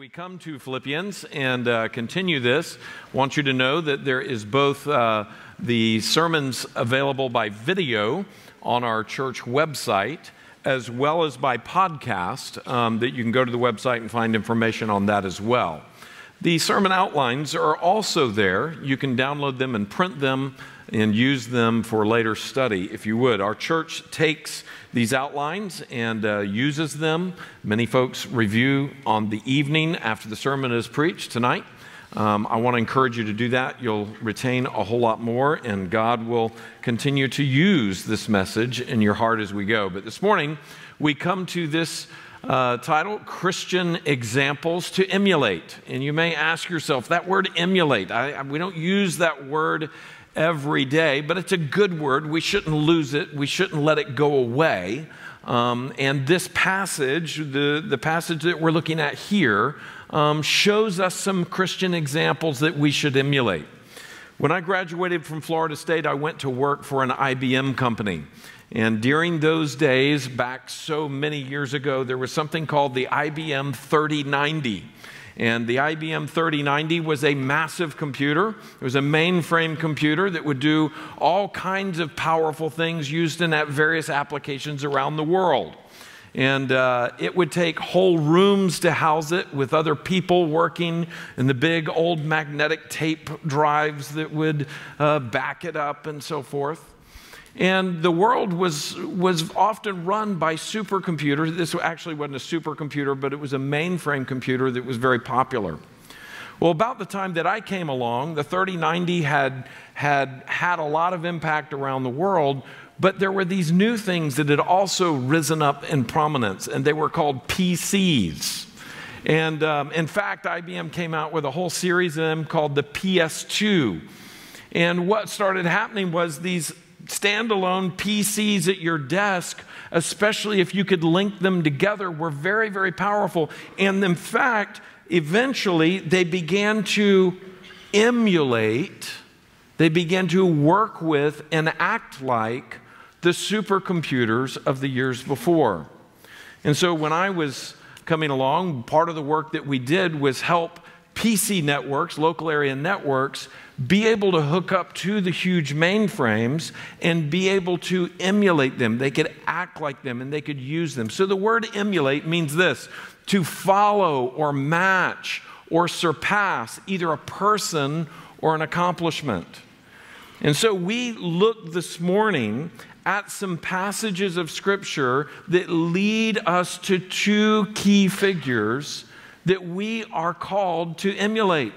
we come to Philippians and uh, continue this, I want you to know that there is both uh, the sermons available by video on our church website as well as by podcast um, that you can go to the website and find information on that as well. The sermon outlines are also there. You can download them and print them and use them for later study if you would. Our church takes these outlines and uh, uses them. Many folks review on the evening after the sermon is preached tonight. Um, I want to encourage you to do that. You'll retain a whole lot more, and God will continue to use this message in your heart as we go. But this morning, we come to this uh, title Christian Examples to Emulate. And you may ask yourself, that word emulate, I, I, we don't use that word every day, but it's a good word. We shouldn't lose it, we shouldn't let it go away. Um, and this passage, the, the passage that we're looking at here, um, shows us some Christian examples that we should emulate. When I graduated from Florida State, I went to work for an IBM company. And during those days, back so many years ago, there was something called the IBM 3090. And the IBM 3090 was a massive computer. It was a mainframe computer that would do all kinds of powerful things used in various applications around the world. And uh, it would take whole rooms to house it with other people working and the big old magnetic tape drives that would uh, back it up and so forth. And the world was, was often run by supercomputers. This actually wasn't a supercomputer, but it was a mainframe computer that was very popular. Well, about the time that I came along, the 3090 had, had had a lot of impact around the world, but there were these new things that had also risen up in prominence, and they were called PCs. And um, in fact, IBM came out with a whole series of them called the PS2. And what started happening was these standalone PCs at your desk, especially if you could link them together, were very, very powerful. And in fact, eventually they began to emulate, they began to work with and act like the supercomputers of the years before. And so when I was coming along, part of the work that we did was help PC networks, local area networks, be able to hook up to the huge mainframes and be able to emulate them. They could act like them and they could use them. So the word emulate means this to follow or match or surpass either a person or an accomplishment. And so we look this morning at some passages of Scripture that lead us to two key figures that we are called to emulate.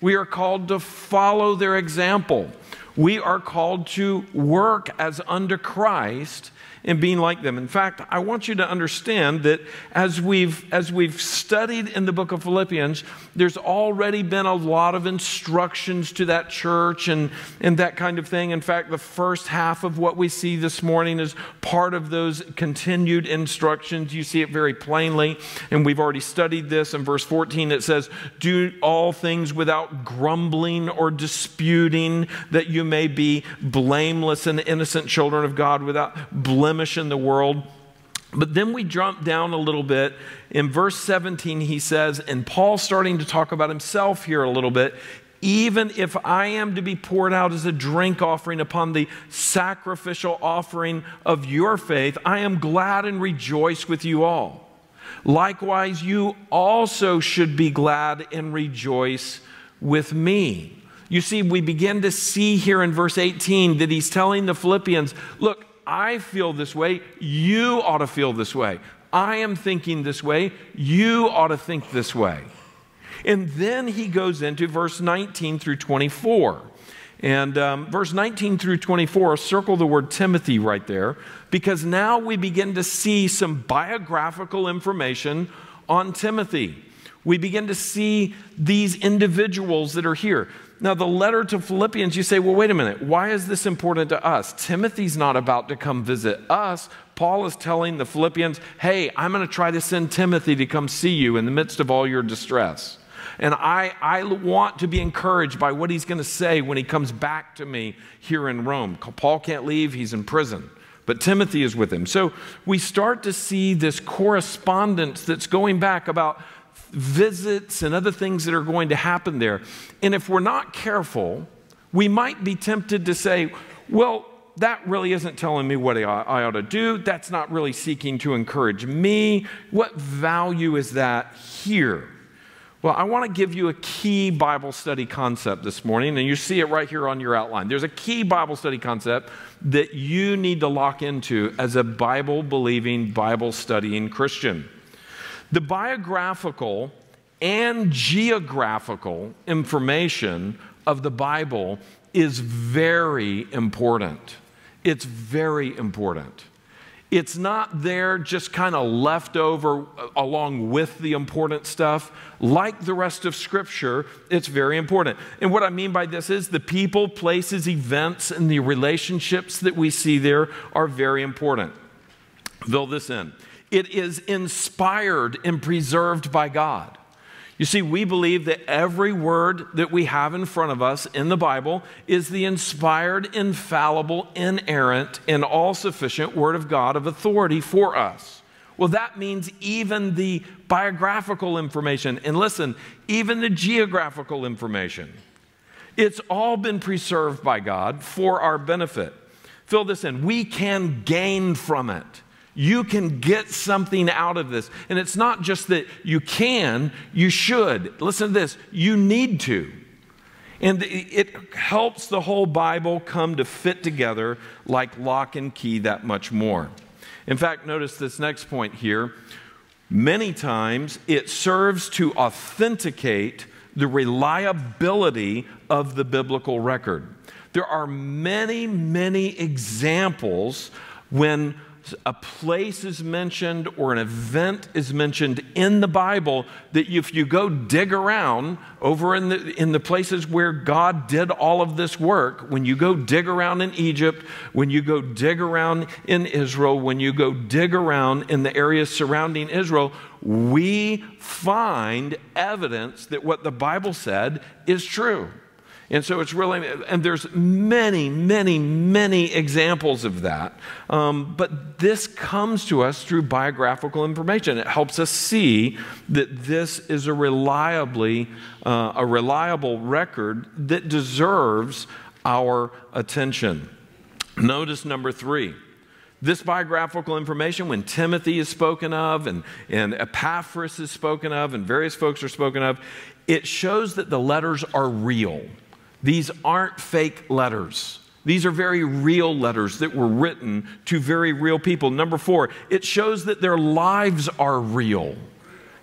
We are called to follow their example. We are called to work as under Christ and being like them. In fact, I want you to understand that as we've, as we've studied in the book of Philippians, there's already been a lot of instructions to that church and, and that kind of thing. In fact, the first half of what we see this morning is part of those continued instructions. You see it very plainly, and we've already studied this. In verse 14, it says, Do all things without grumbling or disputing, that you may be blameless and innocent children of God without blemish blemish in the world. But then we jump down a little bit. In verse 17, he says, and Paul's starting to talk about himself here a little bit. Even if I am to be poured out as a drink offering upon the sacrificial offering of your faith, I am glad and rejoice with you all. Likewise, you also should be glad and rejoice with me. You see, we begin to see here in verse 18 that he's telling the Philippians, look, I feel this way, you ought to feel this way. I am thinking this way, you ought to think this way. And then he goes into verse 19 through 24. And um, verse 19 through 24, circle the word Timothy right there, because now we begin to see some biographical information on Timothy. We begin to see these individuals that are here. Now, the letter to Philippians, you say, well, wait a minute. Why is this important to us? Timothy's not about to come visit us. Paul is telling the Philippians, hey, I'm going to try to send Timothy to come see you in the midst of all your distress. And I, I want to be encouraged by what he's going to say when he comes back to me here in Rome. Paul can't leave, he's in prison. But Timothy is with him. So we start to see this correspondence that's going back about visits and other things that are going to happen there. And if we're not careful, we might be tempted to say, well, that really isn't telling me what I, ought to do. That's not really seeking to encourage me. What value is that here? Well, I want to give you a key Bible study concept this morning, and you see it right here on your outline. There's a key Bible study concept that you need to lock into as a Bible believing, Bible studying Christian. The biographical and geographical information of the Bible is very important. It's very important. It's not there just kind of left over uh, along with the important stuff. Like the rest of Scripture, it's very important. And what I mean by this is the people, places, events, and the relationships that we see there are very important. Fill this in. It is inspired and preserved by God. You see, we believe that every word that we have in front of us in the Bible is the inspired, infallible, inerrant, and all sufficient Word of God of authority for us. Well, that means even the biographical information, and listen, even the geographical information. It's all been preserved by God for our benefit. Fill this in. We can gain from it. You can get something out of this. And it's not just that you can, you should. Listen to this you need to. And it helps the whole Bible come to fit together like lock and key that much more. In fact, notice this next point here. Many times it serves to authenticate the reliability of the biblical record. There are many, many examples when a place is mentioned or an event is mentioned in the Bible that if you go dig around over in the, in the places where God did all of this work, when you go dig around in Egypt, when you go dig around in Israel, when you go dig around in the areas surrounding Israel, we find evidence that what the Bible said is true. And so it's really, and there's many, many, many examples of that. Um, but this comes to us through biographical information. It helps us see that this is a reliably, uh, a reliable record that deserves our attention. Notice number three. This biographical information, when Timothy is spoken of and, and Epaphras is spoken of and various folks are spoken of, it shows that the letters are real. These aren't fake letters. These are very real letters that were written to very real people. Number four, it shows that their lives are real.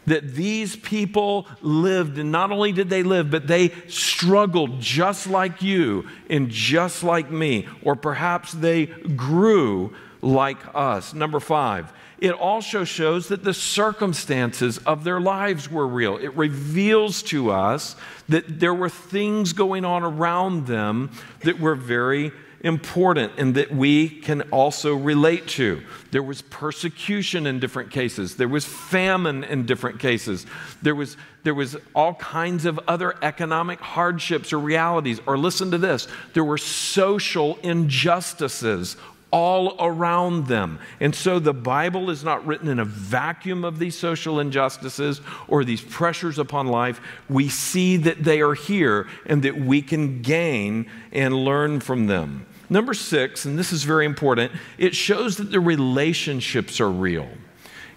That these people lived, and not only did they live, but they struggled just like you and just like me, or perhaps they grew like us. Number five, it also shows that the circumstances of their lives were real. It reveals to us that there were things going on around them that were very important and that we can also relate to. There was persecution in different cases. There was famine in different cases. There was, there was all kinds of other economic hardships or realities. Or listen to this there were social injustices all around them. And so the Bible is not written in a vacuum of these social injustices or these pressures upon life. We see that they are here and that we can gain and learn from them. Number six, and this is very important, it shows that the relationships are real.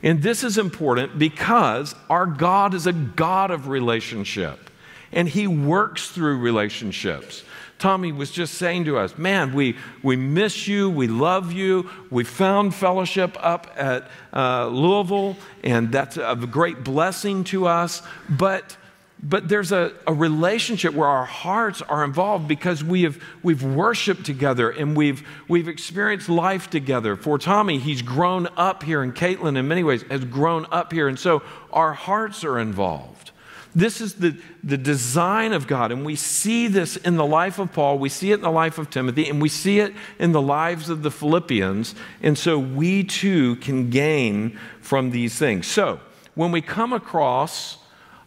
And this is important because our God is a God of relationship and He works through relationships. Tommy was just saying to us, man, we, we miss you, we love you. We found fellowship up at uh, Louisville, and that's a great blessing to us. But but there's a, a relationship where our hearts are involved because we have we've worshiped together and we've we've experienced life together. For Tommy, he's grown up here, and Caitlin, in many ways, has grown up here, and so our hearts are involved. This is the, the design of God. And we see this in the life of Paul, we see it in the life of Timothy, and we see it in the lives of the Philippians. And so we too can gain from these things. So when we come across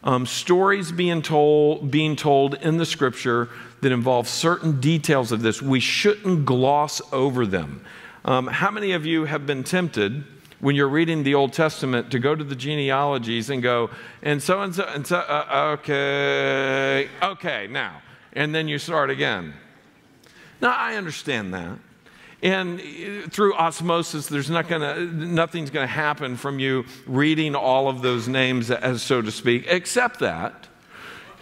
um, stories being told, being told in the scripture that involve certain details of this, we shouldn't gloss over them. Um, how many of you have been tempted when you're reading the Old Testament to go to the genealogies and go, and so and so, and so, uh, okay, okay, now. And then you start again. Now, I understand that. And through osmosis, there's not gonna, nothing's going to happen from you reading all of those names, as so to speak, except that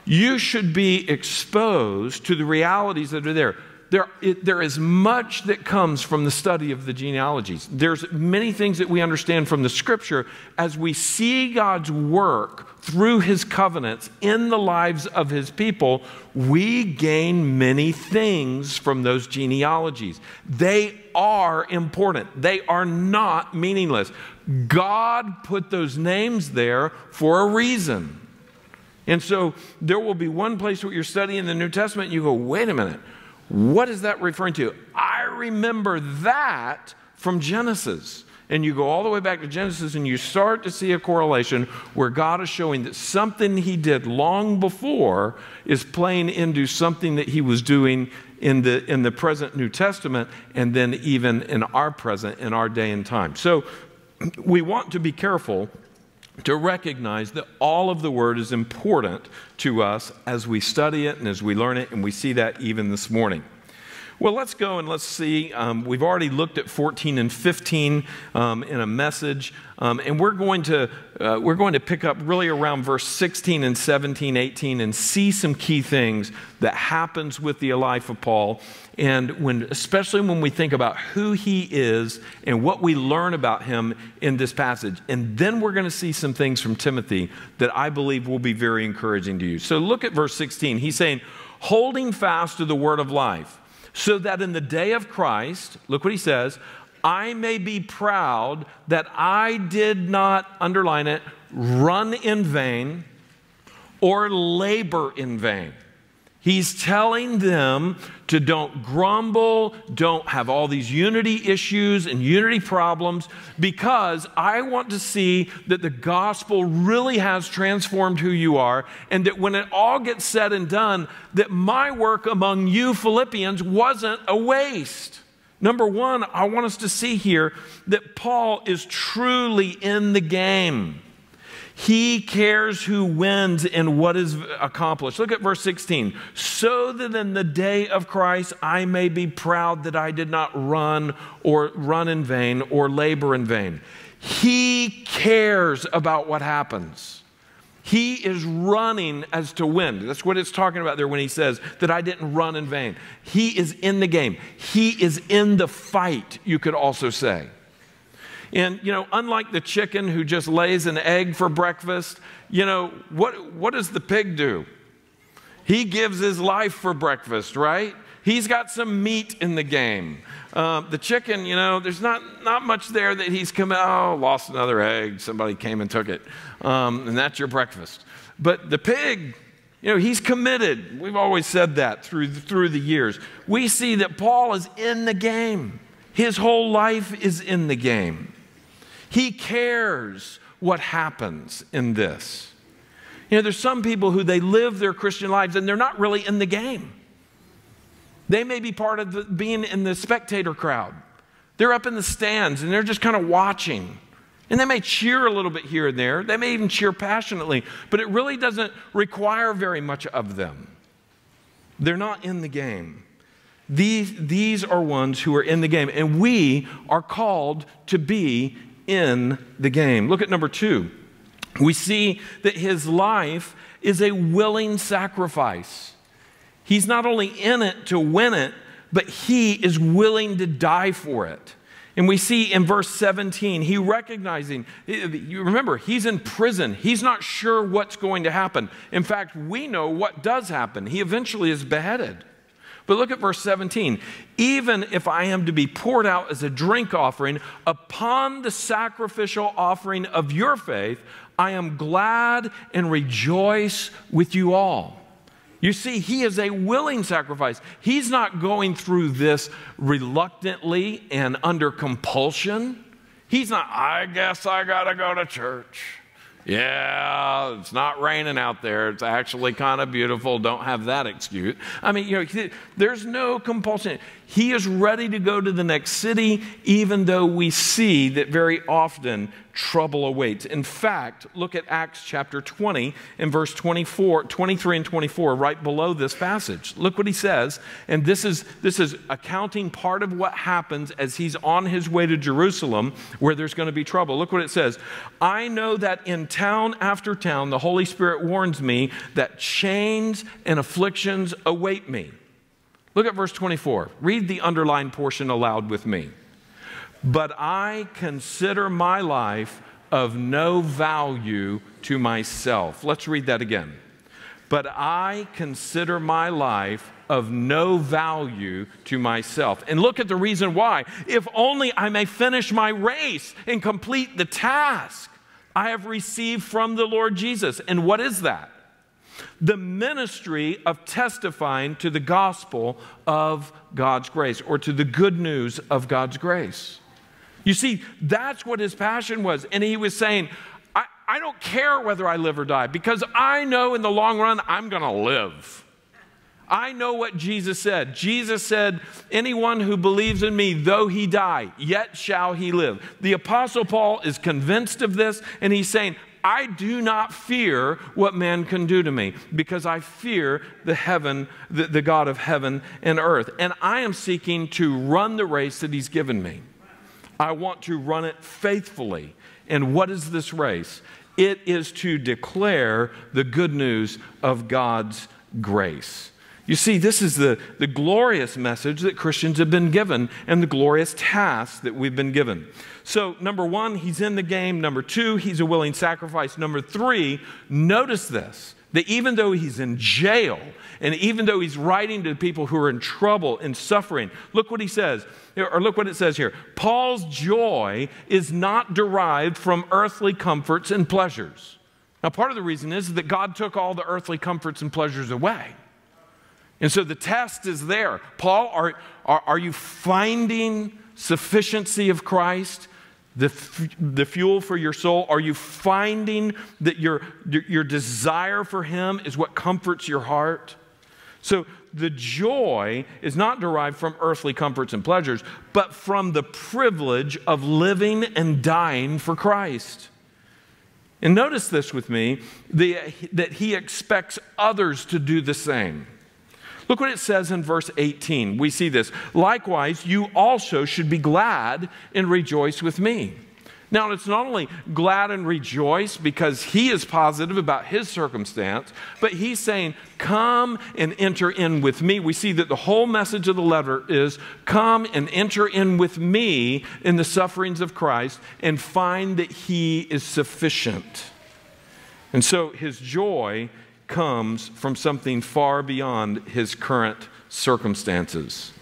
you should be exposed to the realities that are there. There, it, there is much that comes from the study of the genealogies. There's many things that we understand from the scripture as we see God's work through his covenants in the lives of his people. We gain many things from those genealogies. They are important, they are not meaningless. God put those names there for a reason. And so there will be one place where you're studying the New Testament and you go, wait a minute, what is that referring to? I remember that from Genesis. And you go all the way back to Genesis and you start to see a correlation where God is showing that something he did long before is playing into something that he was doing in the, in the present New Testament and then even in our present, in our day and time. So we want to be careful to recognize that all of the Word is important to us as we study it and as we learn it, and we see that even this morning. Well, let's go and let's see. Um, we've already looked at 14 and 15 um, in a message, um, and we're going to uh, we're going to pick up really around verse 16 and 17, 18, and see some key things that happens with the life of Paul, and when especially when we think about who he is and what we learn about him in this passage, and then we're going to see some things from Timothy that I believe will be very encouraging to you. So look at verse 16. He's saying, "Holding fast to the word of life." so that in the day of Christ, look what he says, I may be proud that I did not, underline it, run in vain or labor in vain. He's telling them to don't grumble, don't have all these unity issues and unity problems, because I want to see that the gospel really has transformed who you are, and that when it all gets said and done, that my work among you Philippians wasn't a waste. Number one, I want us to see here that Paul is truly in the game. He cares who wins and what is accomplished. Look at verse 16. So that in the day of Christ I may be proud that I did not run or run in vain or labor in vain. He cares about what happens. He is running as to win. That's what it's talking about there when he says that I didn't run in vain. He is in the game. He is in the fight, you could also say. And, you know, unlike the chicken who just lays an egg for breakfast, you know, what, what does the pig do? He gives his life for breakfast, right? He's got some meat in the game. Uh, the chicken, you know, there's not, not much there that he's come oh, lost another egg, somebody came and took it, um, and that's your breakfast. But the pig, you know, he's committed. We've always said that through, through the years. We see that Paul is in the game, his whole life is in the game. He cares what happens in this. You know, there's some people who they live their Christian lives and they're not really in the game. They may be part of the, being in the spectator crowd. They're up in the stands and they're just kind of watching. And they may cheer a little bit here and there. They may even cheer passionately, but it really doesn't require very much of them. They're not in the game. These, these are ones who are in the game, and we are called to be in the game. Look at number two. We see that his life is a willing sacrifice. He's not only in it to win it, but he is willing to die for it. And we see in verse 17, he recognizing, you remember, he's in prison. He's not sure what's going to happen. In fact, we know what does happen. He eventually is beheaded. But look at verse 17. Even if I am to be poured out as a drink offering upon the sacrificial offering of your faith, I am glad and rejoice with you all. You see, he is a willing sacrifice. He's not going through this reluctantly and under compulsion. He's not, I guess I got to go to church. Yeah, it's not raining out there. It's actually kind of beautiful. Don't have that excuse. I mean, you know, there's no compulsion. He is ready to go to the next city, even though we see that very often trouble awaits. In fact, look at Acts chapter 20 and verse 24, 23 and 24, right below this passage. Look what he says. And this is, this is accounting part of what happens as he's on his way to Jerusalem, where there's going to be trouble. Look what it says. I know that in town after town, the Holy Spirit warns me that chains and afflictions await me. Look at verse 24. Read the underlined portion aloud with me. But I consider my life of no value to myself. Let's read that again. But I consider my life of no value to myself. And look at the reason why. If only I may finish my race and complete the task I have received from the Lord Jesus. And what is that? the ministry of testifying to the gospel of God's grace or to the good news of God's grace. You see, that's what his passion was. And he was saying, I, I don't care whether I live or die because I know in the long run I'm going to live. I know what Jesus said. Jesus said, Anyone who believes in me, though he die, yet shall he live. The Apostle Paul is convinced of this, and he's saying, I do not fear what man can do to me because I fear the heaven, the, the God of heaven and earth. And I am seeking to run the race that he's given me. I want to run it faithfully. And what is this race? It is to declare the good news of God's grace. You see, this is the, the glorious message that Christians have been given and the glorious task that we've been given. So, number one, he's in the game. Number two, he's a willing sacrifice. Number three, notice this that even though he's in jail and even though he's writing to people who are in trouble and suffering, look what he says, or look what it says here. Paul's joy is not derived from earthly comforts and pleasures. Now, part of the reason is that God took all the earthly comforts and pleasures away. And so the test is there. Paul, are, are, are you finding sufficiency of Christ? The, the fuel for your soul? Are you finding that your, your desire for Him is what comforts your heart? So the joy is not derived from earthly comforts and pleasures, but from the privilege of living and dying for Christ. And notice this with me the, that He expects others to do the same. Look what it says in verse 18. We see this. Likewise, you also should be glad and rejoice with me. Now, it's not only glad and rejoice because he is positive about his circumstance, but he's saying, Come and enter in with me. We see that the whole message of the letter is come and enter in with me in the sufferings of Christ and find that he is sufficient. And so his joy comes from something far beyond his current circumstances.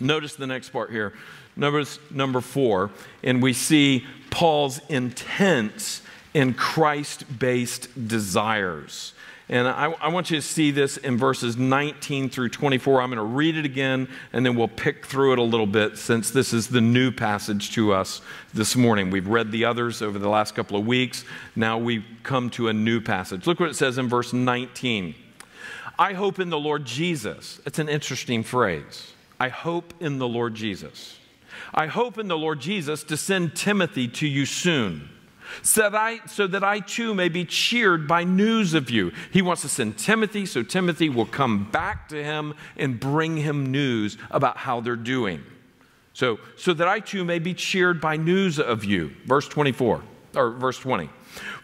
Notice the next part here. Numbers number four, and we see Paul's intense and Christ based desires. And I, I, want you to see this in verses 19 through 24. I'm going to read it again, and then we'll pick through it a little bit since this is the new passage to us this morning. We've read the others over the last couple of weeks. Now we've come to a new passage. Look what it says in verse 19. I hope in the Lord Jesus. It's an interesting phrase. I hope in the Lord Jesus. I hope in the Lord Jesus to send Timothy to you soon so that, I, so that I too may be cheered by news of you. He wants to send Timothy, so Timothy will come back to him and bring him news about how they're doing. So, so that I too may be cheered by news of you. Verse 24, or verse 20.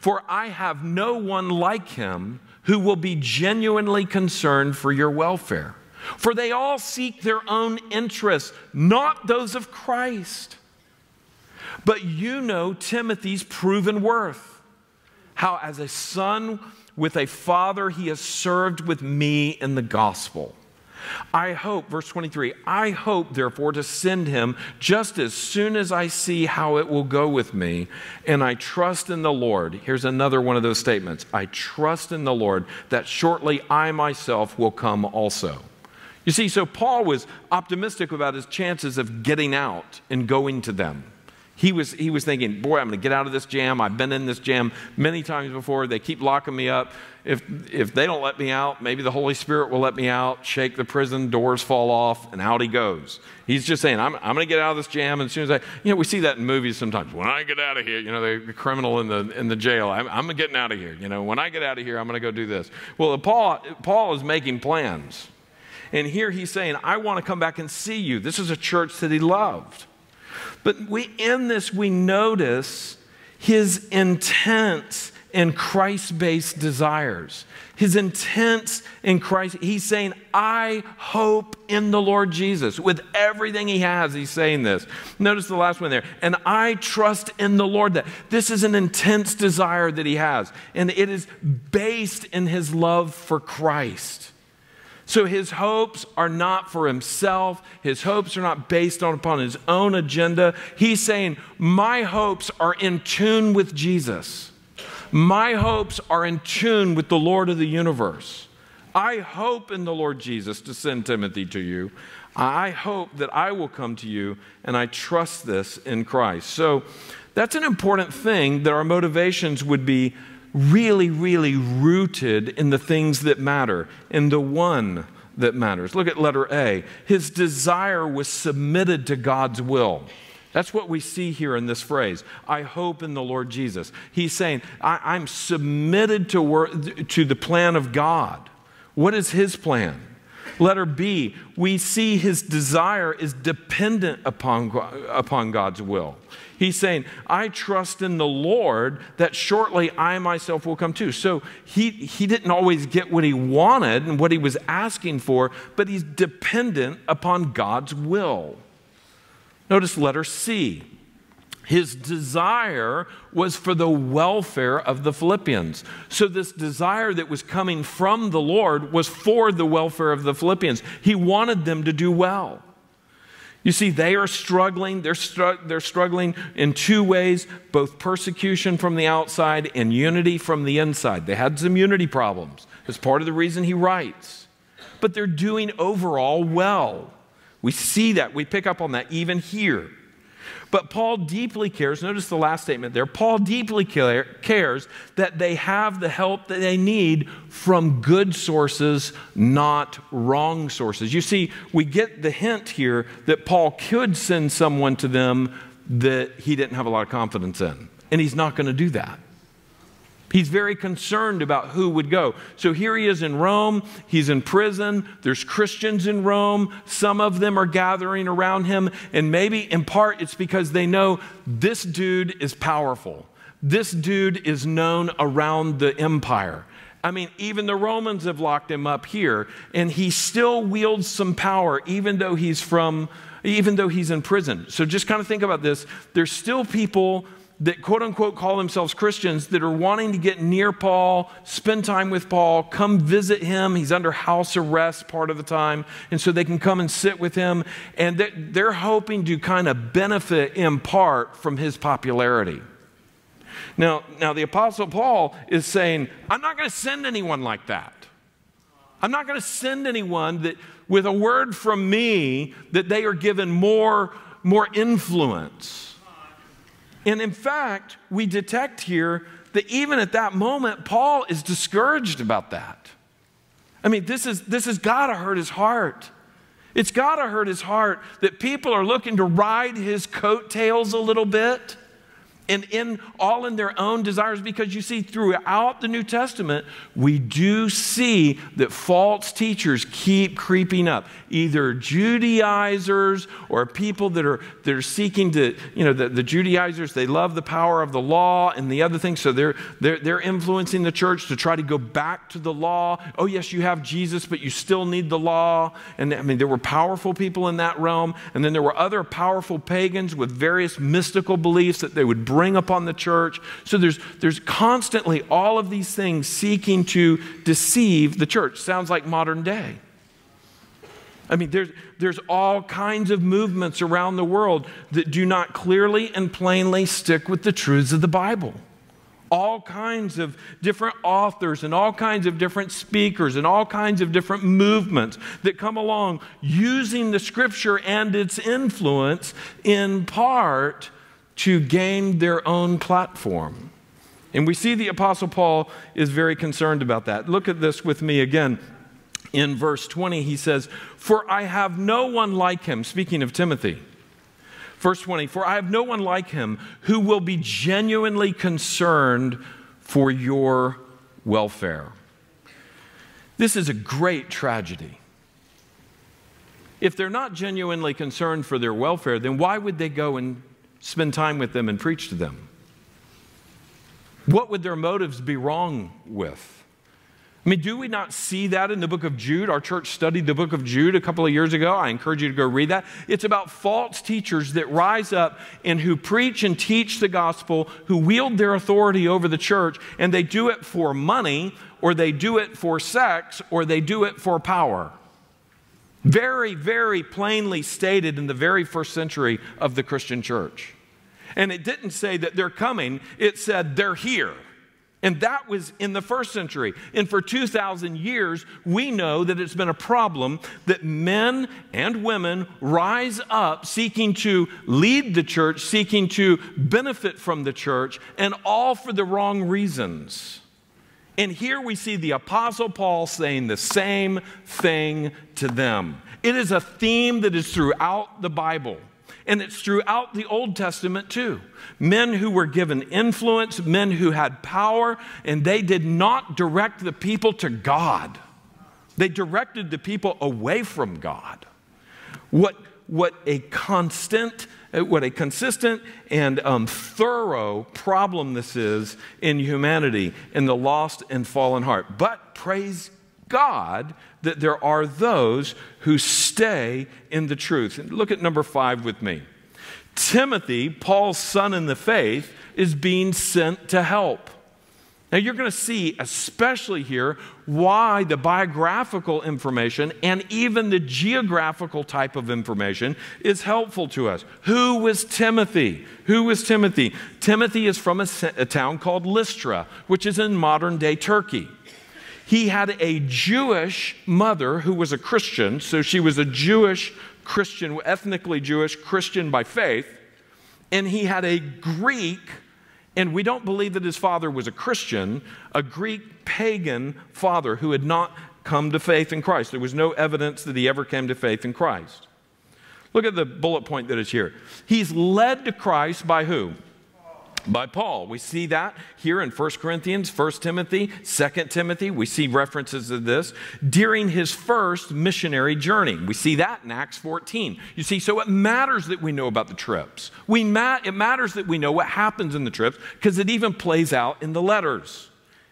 For I have no one like him who will be genuinely concerned for your welfare. For they all seek their own interests, not those of Christ. But you know Timothy's proven worth, how as a son with a father he has served with me in the gospel. I hope, verse 23, I hope therefore to send him just as soon as I see how it will go with me, and I trust in the Lord. Here's another one of those statements I trust in the Lord that shortly I myself will come also. You see, so Paul was optimistic about his chances of getting out and going to them. He was, he was thinking, boy, I'm going to get out of this jam. I've been in this jam many times before. They keep locking me up. If, if they don't let me out, maybe the Holy Spirit will let me out, shake the prison, doors fall off, and out he goes. He's just saying, I'm, I'm going to get out of this jam. And as soon as I, you know, we see that in movies sometimes. When I get out of here, you know, the, the criminal in the, in the jail, I'm, I'm getting out of here. You know, when I get out of here, I'm going to go do this. Well, Paul, Paul is making plans. And here he's saying, I want to come back and see you. This is a church that he loved. But we, in this, we notice his intense and Christ based desires. His intense in Christ. He's saying, I hope in the Lord Jesus. With everything he has, he's saying this. Notice the last one there. And I trust in the Lord that this is an intense desire that he has. And it is based in his love for Christ. So his hopes are not for himself. His hopes are not based on upon his own agenda. He's saying, "My hopes are in tune with Jesus. My hopes are in tune with the Lord of the universe. I hope in the Lord Jesus to send Timothy to you. I hope that I will come to you, and I trust this in Christ." So that's an important thing that our motivations would be really, really rooted in the things that matter, in the one that matters. Look at letter A. His desire was submitted to God's will. That's what we see here in this phrase. I hope in the Lord Jesus. He's saying, I, am submitted to, work, to the plan of God. What is his plan? Letter B, we see his desire is dependent upon, upon God's will. He's saying, I trust in the Lord that shortly I myself will come too. So he, he didn't always get what he wanted and what he was asking for, but he's dependent upon God's will. Notice letter C. His desire was for the welfare of the Philippians. So, this desire that was coming from the Lord was for the welfare of the Philippians. He wanted them to do well. You see, they are struggling. They're, str- they're struggling in two ways both persecution from the outside and unity from the inside. They had some unity problems. That's part of the reason he writes. But they're doing overall well. We see that. We pick up on that even here. But Paul deeply cares, notice the last statement there. Paul deeply care, cares that they have the help that they need from good sources, not wrong sources. You see, we get the hint here that Paul could send someone to them that he didn't have a lot of confidence in, and he's not going to do that. He's very concerned about who would go. So here he is in Rome. He's in prison. There's Christians in Rome. Some of them are gathering around him. And maybe in part it's because they know this dude is powerful. This dude is known around the empire. I mean, even the Romans have locked him up here, and he still wields some power, even though he's from, even though he's in prison. So just kind of think about this. There's still people that quote unquote call themselves Christians that are wanting to get near Paul, spend time with Paul, come visit him. He's under house arrest part of the time, and so they can come and sit with him. And they're hoping to kind of benefit in part from his popularity. Now, now the Apostle Paul is saying, I'm not going to send anyone like that. I'm not going to send anyone that with a word from me that they are given more, more influence and in fact, we detect here that even at that moment, Paul is discouraged about that. I mean, this, is, this has got to hurt his heart. It's got to hurt his heart that people are looking to ride his coattails a little bit and in all in their own desires because you see throughout the New Testament we do see that false teachers keep creeping up. Either Judaizers or people that are that are seeking to you know the, the Judaizers they love the power of the law and the other things so they're, they're they're influencing the church to try to go back to the law. Oh yes you have Jesus but you still need the law. And I mean there were powerful people in that realm and then there were other powerful pagans with various mystical beliefs that they would bring bring upon the church. So there's, there's constantly all of these things seeking to deceive the church. Sounds like modern day. I mean, there's, there's all kinds of movements around the world that do not clearly and plainly stick with the truths of the Bible. All kinds of different authors and all kinds of different speakers and all kinds of different movements that come along using the scripture and its influence in part to gain their own platform. And we see the Apostle Paul is very concerned about that. Look at this with me again. In verse 20, he says, For I have no one like him, speaking of Timothy. Verse 20, For I have no one like him who will be genuinely concerned for your welfare. This is a great tragedy. If they're not genuinely concerned for their welfare, then why would they go and spend time with them and preach to them? What would their motives be wrong with? I mean, do we not see that in the book of Jude? Our church studied the book of Jude a couple of years ago. I encourage you to go read that. It's about false teachers that rise up and who preach and teach the gospel, who wield their authority over the church, and they do it for money, or they do it for sex, or they do it for power. Very, very plainly stated in the very first century of the Christian church. And it didn't say that they're coming, it said they're here. And that was in the first century. And for 2,000 years, we know that it's been a problem that men and women rise up seeking to lead the church, seeking to benefit from the church, and all for the wrong reasons. And here we see the Apostle Paul saying the same thing to them. It is a theme that is throughout the Bible. And it's throughout the Old Testament too. Men who were given influence, men who had power, and they did not direct the people to God. They directed the people away from God. What, what a constant, uh, what a consistent and um, thorough problem this is in humanity, in the lost and fallen heart. But praise God that there are those who stay in the truth. And look at number five with me. Timothy, Paul's son in the faith, is being sent to help. Now, you're going to see, especially here, why the biographical information and even the geographical type of information is helpful to us. Who was Timothy? Who was Timothy? Timothy is from a, a town called Lystra, which is in modern day Turkey. He had a Jewish mother who was a Christian, so she was a Jewish Christian, ethnically Jewish, Christian by faith. And he had a Greek, and we don't believe that his father was a Christian, a Greek pagan father who had not come to faith in Christ. There was no evidence that he ever came to faith in Christ. Look at the bullet point that is here. He's led to Christ by who? By Paul. We see that here in 1 Corinthians, 1 Timothy, 2 Timothy. We see references of this during his first missionary journey. We see that in Acts 14. You see, so it matters that we know about the trips. We ma- it matters that we know what happens in the trips because it even plays out in the letters.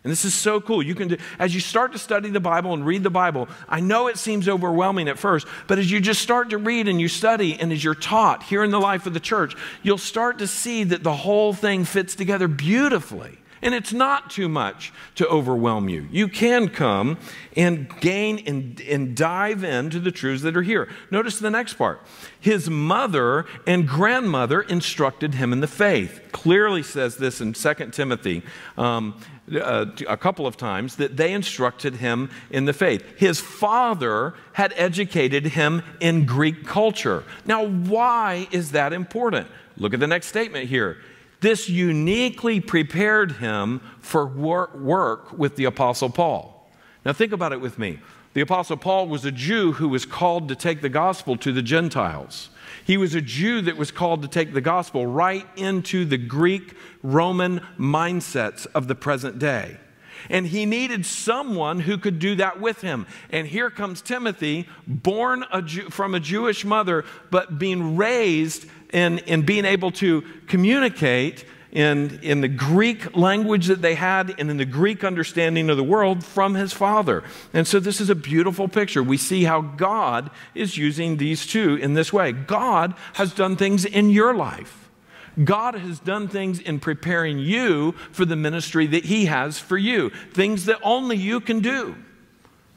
And this is so cool. You can do, as you start to study the Bible and read the Bible, I know it seems overwhelming at first, but as you just start to read and you study and as you're taught here in the life of the church, you'll start to see that the whole thing fits together beautifully. And it's not too much to overwhelm you. You can come and gain and, and dive into the truths that are here. Notice the next part. His mother and grandmother instructed him in the faith. Clearly says this in 2 Timothy. Um, uh, a couple of times that they instructed him in the faith. His father had educated him in Greek culture. Now, why is that important? Look at the next statement here. This uniquely prepared him for work with the Apostle Paul. Now, think about it with me. The Apostle Paul was a Jew who was called to take the gospel to the Gentiles. He was a Jew that was called to take the gospel right into the Greek Roman mindsets of the present day. And he needed someone who could do that with him. And here comes Timothy, born a Jew, from a Jewish mother, but being raised in, in being able to communicate in, in the Greek language that they had and in the Greek understanding of the world from his father. And so this is a beautiful picture. We see how God is using these two in this way. God has done things in your life. God has done things in preparing you for the ministry that He has for you, things that only you can do.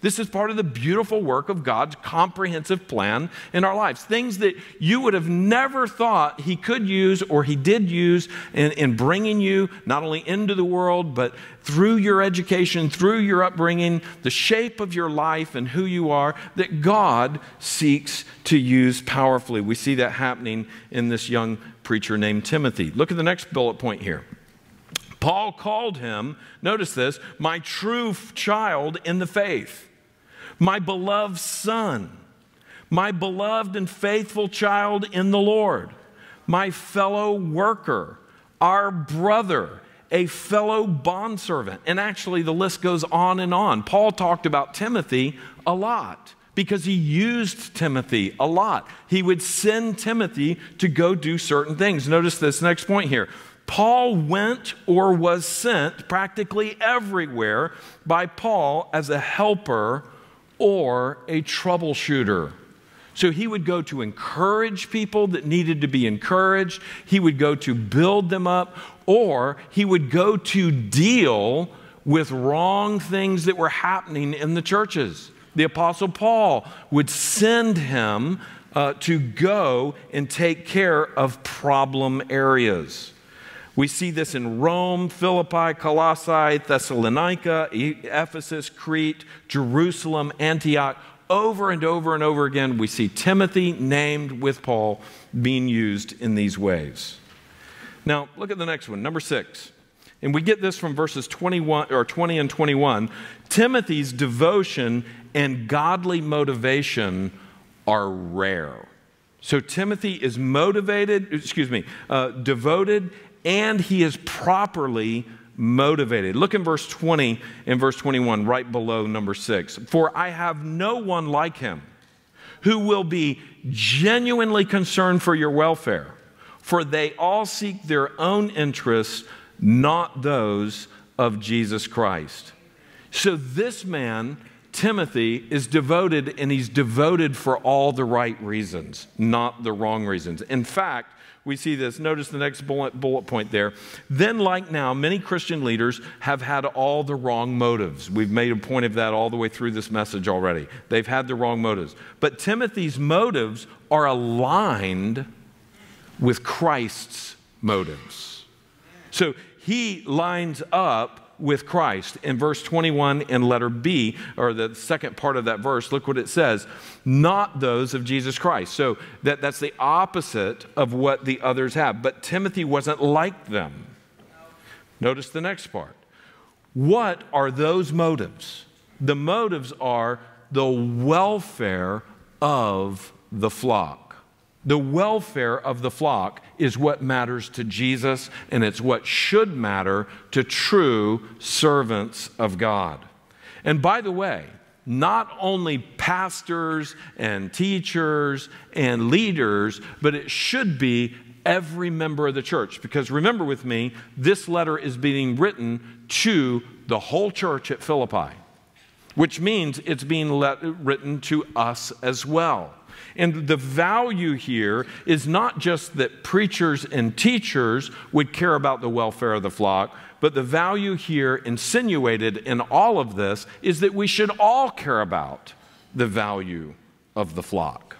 This is part of the beautiful work of God's comprehensive plan in our lives. Things that you would have never thought He could use or He did use in, in, bringing you not only into the world, but through your education, through your upbringing, the shape of your life and who you are, that God seeks to use powerfully. We see that happening in this young preacher named Timothy. Look at the next bullet point here. Paul called him, notice this, my true child in the faith my beloved son, my beloved and faithful child in the Lord, my fellow worker, our brother, a fellow bondservant. And actually, the list goes on and on. Paul talked about Timothy a lot because he used Timothy a lot. He would send Timothy to go do certain things. Notice this next point here. Paul went or was sent practically everywhere by Paul as a helper or a troubleshooter. So he would go to encourage people that needed to be encouraged, he would go to build them up, or he would go to deal with wrong things that were happening in the churches. The Apostle Paul would send him uh, to go and take care of problem areas. We see this in Rome, Philippi, Colossae, Thessalonica, Ephesus, Crete, Jerusalem, Antioch. Over and over and over again, we see Timothy named with Paul being used in these ways. Now, look at the next one, number six. And we get this from verses 21 or 20 and 21. Timothy's devotion and godly motivation are rare. So Timothy is motivated, excuse me, uh, devoted and he is properly motivated. Look in verse 20 and verse 21, right below number 6. For I have no one like him who will be genuinely concerned for your welfare, for they all seek their own interests, not those of Jesus Christ. So this man, Timothy, is devoted, and he's devoted for all the right reasons, not the wrong reasons. In fact, we see this. Notice the next bullet, bullet point there. Then, like now, many Christian leaders have had all the wrong motives. We've made a point of that all the way through this message already. They've had the wrong motives. But Timothy's motives are aligned with Christ's motives. So he lines up with Christ. In verse 21 in letter B, or the second part of that verse, look what it says not those of Jesus Christ. So that, that's the opposite of what the others have. But Timothy wasn't like them. Notice the next part. What are those motives? The motives are the welfare of the flock. The welfare of the flock is what matters to Jesus, and it's what should matter to true servants of God. And by the way, not only pastors and teachers and leaders, but it should be every member of the church. Because remember with me, this letter is being written to the whole church at Philippi, which means it's being let, written to us as well. And the value here is not just that preachers and teachers would care about the welfare of the flock, but the value here insinuated in all of this is that we should all care about the value of the flock.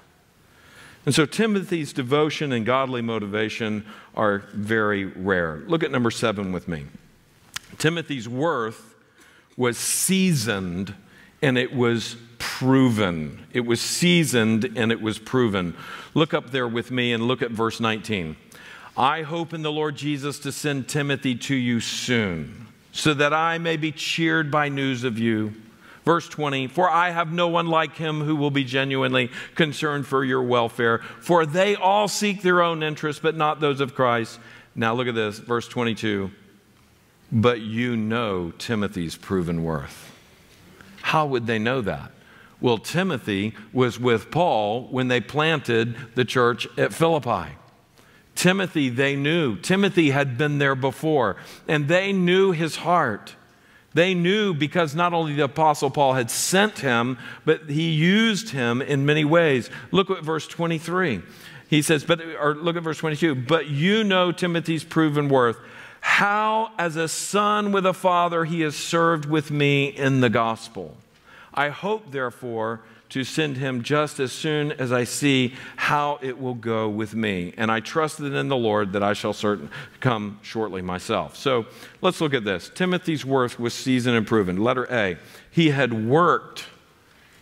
And so Timothy's devotion and godly motivation are very rare. Look at number seven with me. Timothy's worth was seasoned and it was proven. It was seasoned and it was proven. Look up there with me and look at verse 19. I hope in the Lord Jesus to send Timothy to you soon, so that I may be cheered by news of you. Verse 20, for I have no one like him who will be genuinely concerned for your welfare, for they all seek their own interests, but not those of Christ. Now look at this, verse 22. But you know Timothy's proven worth. How would they know that? Well, Timothy was with Paul when they planted the church at Philippi. Timothy, they knew. Timothy had been there before, and they knew his heart. They knew because not only the Apostle Paul had sent him, but he used him in many ways. Look at verse 23. He says, but, or look at verse 22, but you know Timothy's proven worth, how as a son with a father he has served with me in the gospel. I hope, therefore, to send him just as soon as I see how it will go with me. And I trusted in the Lord that I shall certain come shortly myself. So let's look at this. Timothy's worth was seasoned and proven. Letter A. He had worked.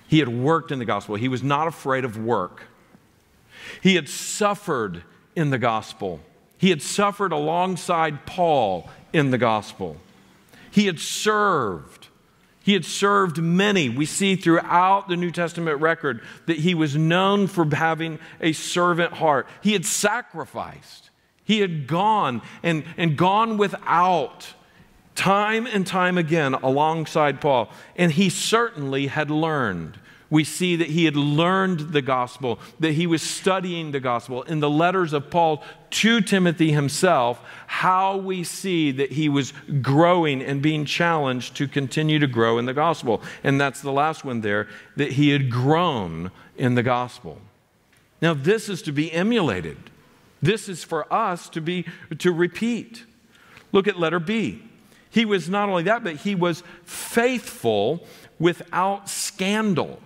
He had worked in the gospel. He was not afraid of work. He had suffered in the gospel. He had suffered alongside Paul in the gospel. He had served. He had served many. We see throughout the New Testament record that he was known for having a servant heart. He had sacrificed. He had gone and, and gone without time and time again alongside Paul. And he certainly had learned we see that he had learned the gospel, that he was studying the gospel. In the letters of Paul to Timothy himself, how we see that he was growing and being challenged to continue to grow in the gospel. And that's the last one there, that he had grown in the gospel. Now, this is to be emulated. This is for us to be to repeat. Look at letter B. He was not only that, but he was faithful without scandal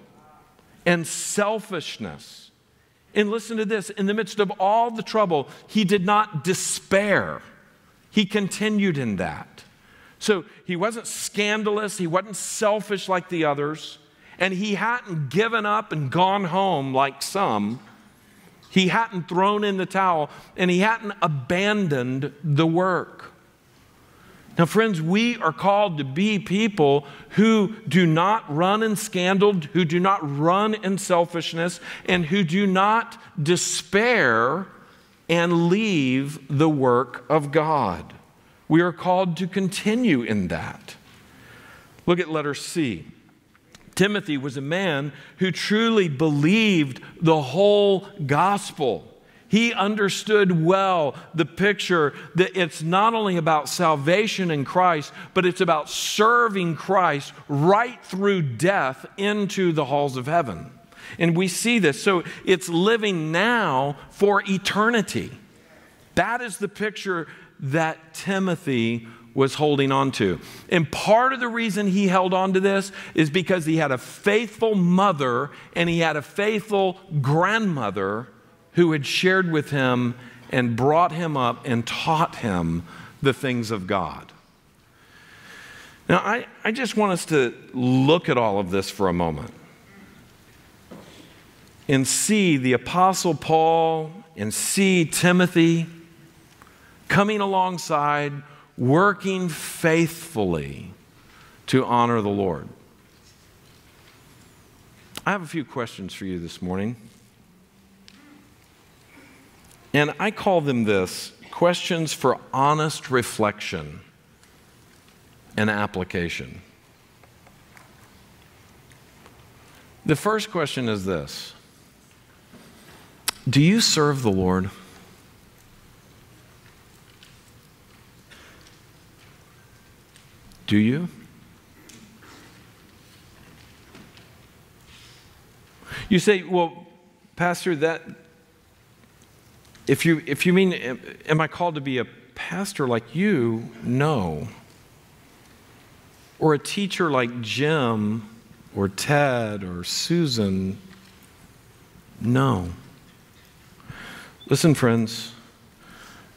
and selfishness. And listen to this in the midst of all the trouble, he did not despair, he continued in that. So he wasn't scandalous, he wasn't selfish like the others, and he hadn't given up and gone home like some. He hadn't thrown in the towel and he hadn't abandoned the work. Now, friends, we are called to be people who do not run in scandal, who do not run in selfishness, and who do not despair and leave the work of God. We are called to continue in that. Look at letter C. Timothy was a man who truly believed the whole gospel. He understood well the picture that it's not only about salvation in Christ, but it's about serving Christ right through death into the halls of heaven. And we see this. So it's living now for eternity. That is the picture that Timothy was holding on to. And part of the reason he held on to this is because he had a faithful mother and he had a faithful grandmother who had shared with him and brought him up and taught him the things of God. Now, I, I just want us to look at all of this for a moment and see the Apostle Paul and see Timothy coming alongside, working faithfully to honor the Lord. I have a few questions for you this morning. And I call them this questions for honest reflection and application. The first question is this Do you serve the Lord? Do you? You say, well, Pastor, that, if you, if you mean, am I called to be a pastor like you? No. Or a teacher like Jim or Ted or Susan? No. Listen, friends.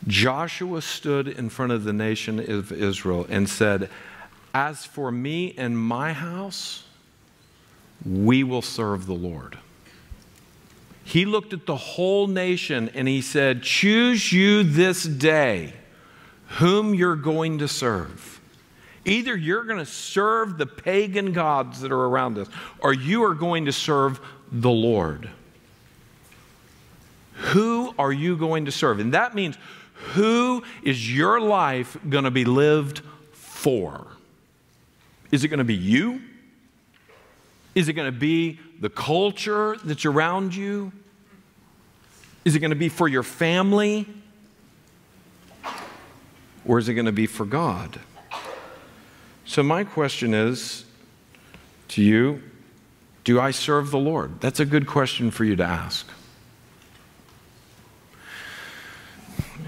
Joshua stood in front of the nation of Israel and said, As for me and my house, we will serve the Lord. He looked at the whole nation and he said, Choose you this day whom you're going to serve. Either you're going to serve the pagan gods that are around us, or you are going to serve the Lord. Who are you going to serve? And that means, who is your life going to be lived for? Is it going to be you? Is it going to be the culture that's around you? Is it going to be for your family? Or is it going to be for God? So, my question is to you Do I serve the Lord? That's a good question for you to ask.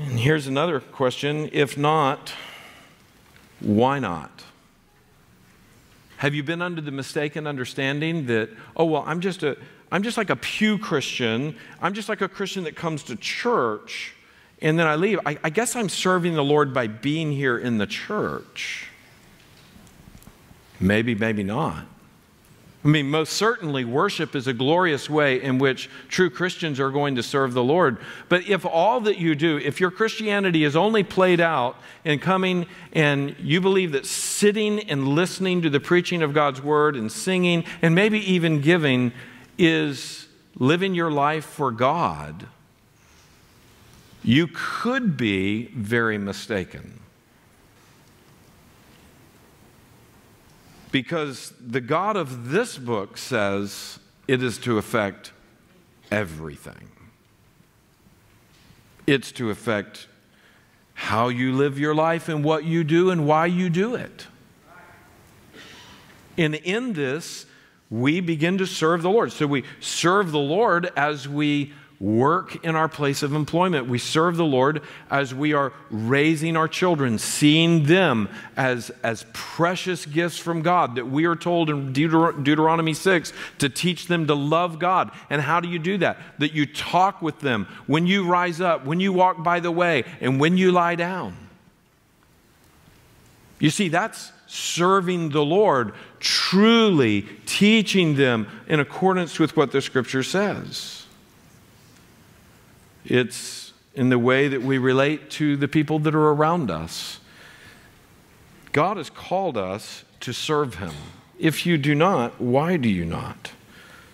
And here's another question if not, why not? Have you been under the mistaken understanding that, oh, well, I'm just, a, I'm just like a pew Christian. I'm just like a Christian that comes to church and then I leave? I, I guess I'm serving the Lord by being here in the church. Maybe, maybe not. I mean, most certainly, worship is a glorious way in which true Christians are going to serve the Lord. But if all that you do, if your Christianity is only played out in coming and you believe that sitting and listening to the preaching of God's word and singing and maybe even giving is living your life for God, you could be very mistaken. Because the God of this book says it is to affect everything. It's to affect how you live your life and what you do and why you do it. And in this, we begin to serve the Lord. So we serve the Lord as we work in our place of employment. We serve the Lord as we are raising our children, seeing them as, as precious gifts from God that we are told in Deuter- Deuteronomy 6 to teach them to love God. And how do you do that? That you talk with them when you rise up, when you walk by the way, and when you lie down. You see, that's serving the Lord, truly teaching them in accordance with what the scripture says. It's in the way that we relate to the people that are around us. God has called us to serve Him. If you do not, why do you not?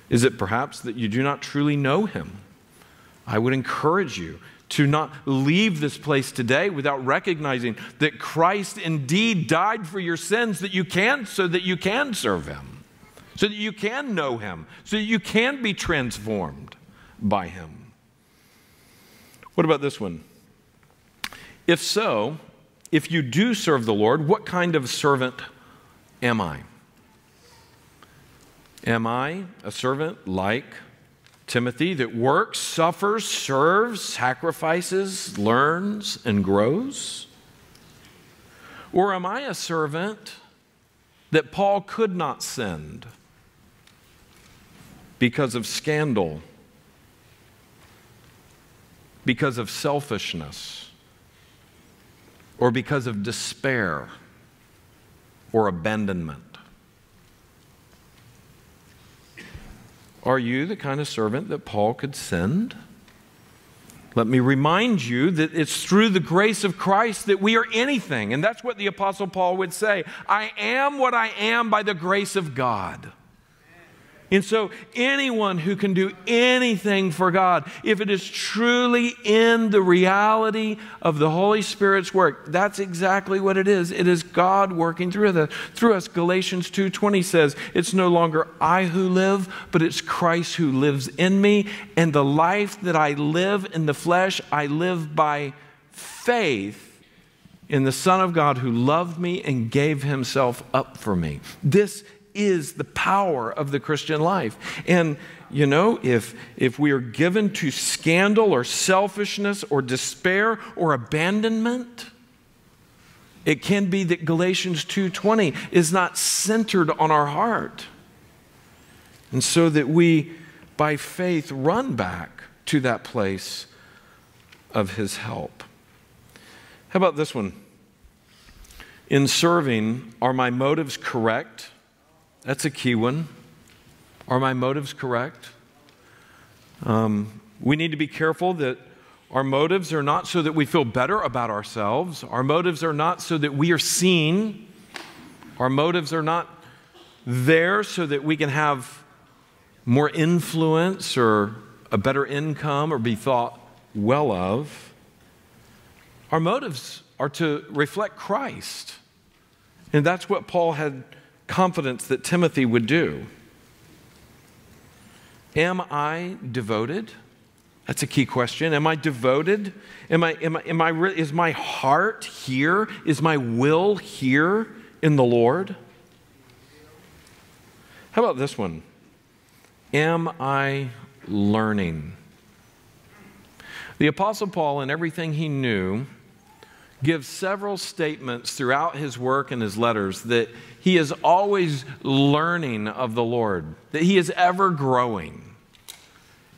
Is it perhaps that you do not truly know Him? I would encourage you to not leave this place today without recognizing that Christ indeed died for your sins that you can so that you can serve him so that you can know him so that you can be transformed by him what about this one? If so, if you do serve the Lord, what kind of servant am I? Am I a servant like Timothy that works, suffers, serves, sacrifices, learns, and grows? Or am I a servant that Paul could not send because of scandal because of selfishness or because of despair or abandonment? Are you the kind of servant that Paul could send? Let me remind you that it's through the grace of Christ that we are anything. And that's what the Apostle Paul would say I am what I am by the grace of God. And so, anyone who can do anything for God, if it is truly in the reality of the Holy Spirit's work, that's exactly what it is. It is God working through, the, through us. Galatians 2:20 says, "It's no longer I who live, but it's Christ who lives in me, and the life that I live in the flesh, I live by faith in the Son of God who loved me and gave himself up for me." This is the power of the Christian life. And, you know, if, if we are given to scandal or selfishness or despair or abandonment, it can be that Galatians 2:20 is not centered on our heart. And so that we by faith run back to that place of his help. How about this one? In serving, are my motives correct? That's a key one. Are my motives correct? Um, we need to be careful that our motives are not so that we feel better about ourselves. Our motives are not so that we are seen. Our motives are not there so that we can have more influence or a better income or be thought well of. Our motives are to reflect Christ. And that's what Paul had confidence that Timothy would do. Am I devoted? That's a key question. Am I devoted? Am I, am I, am I, is my heart here? Is my will here in the Lord? How about this one? Am I learning? The Apostle Paul, in everything he knew, gives several statements throughout his work and his letters that he is always learning of the Lord, that he is ever growing.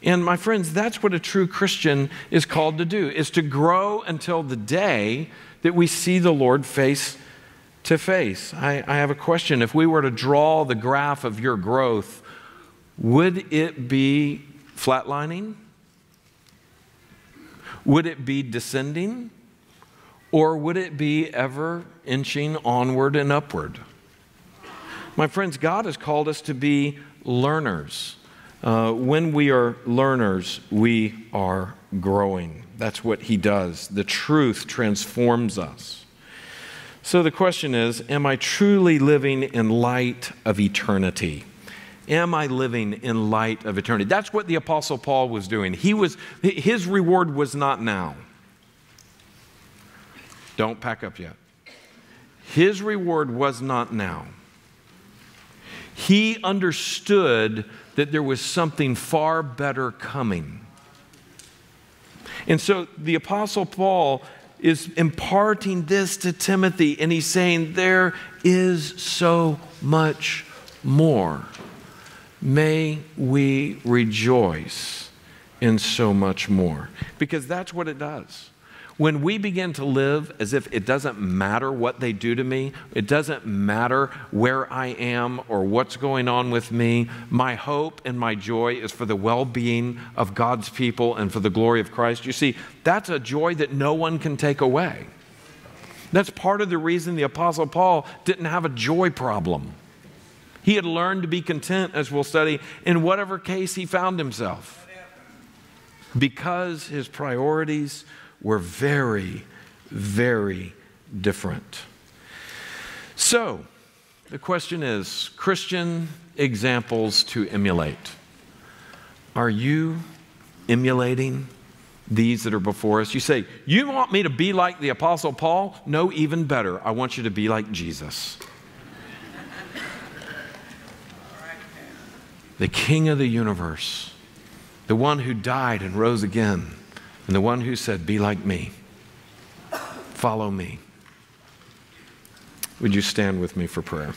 And my friends, that's what a true Christian is called to do, is to grow until the day that we see the Lord face to face. I, I have a question. If we were to draw the graph of your growth, would it be flatlining? Would it be descending? Or would it be ever inching onward and upward? My friends, God has called us to be learners. Uh, when we are learners, we are growing. That's what He does. The truth transforms us. So the question is Am I truly living in light of eternity? Am I living in light of eternity? That's what the apostle Paul was doing. He was his reward was not now. Don't pack up yet. His reward was not now. He understood that there was something far better coming. And so the apostle Paul is imparting this to Timothy and he's saying there is so much more may we rejoice in so much more. Because that's what it does. When we begin to live as if it doesn't matter what they do to me, it doesn't matter where I am or what's going on with me, my hope and my joy is for the well being of God's people and for the glory of Christ. You see, that's a joy that no one can take away. That's part of the reason the Apostle Paul didn't have a joy problem. He had learned to be content, as we'll study, in whatever case he found himself. Because his priorities were very, very different. So, the question is Christian examples to emulate. Are you emulating these that are before us? You say, You want me to be like the Apostle Paul? No, even better. I want you to be like Jesus. the King of the universe, the one who died and rose again, and the one who said, Be like me, follow me. Would you stand with me for prayer?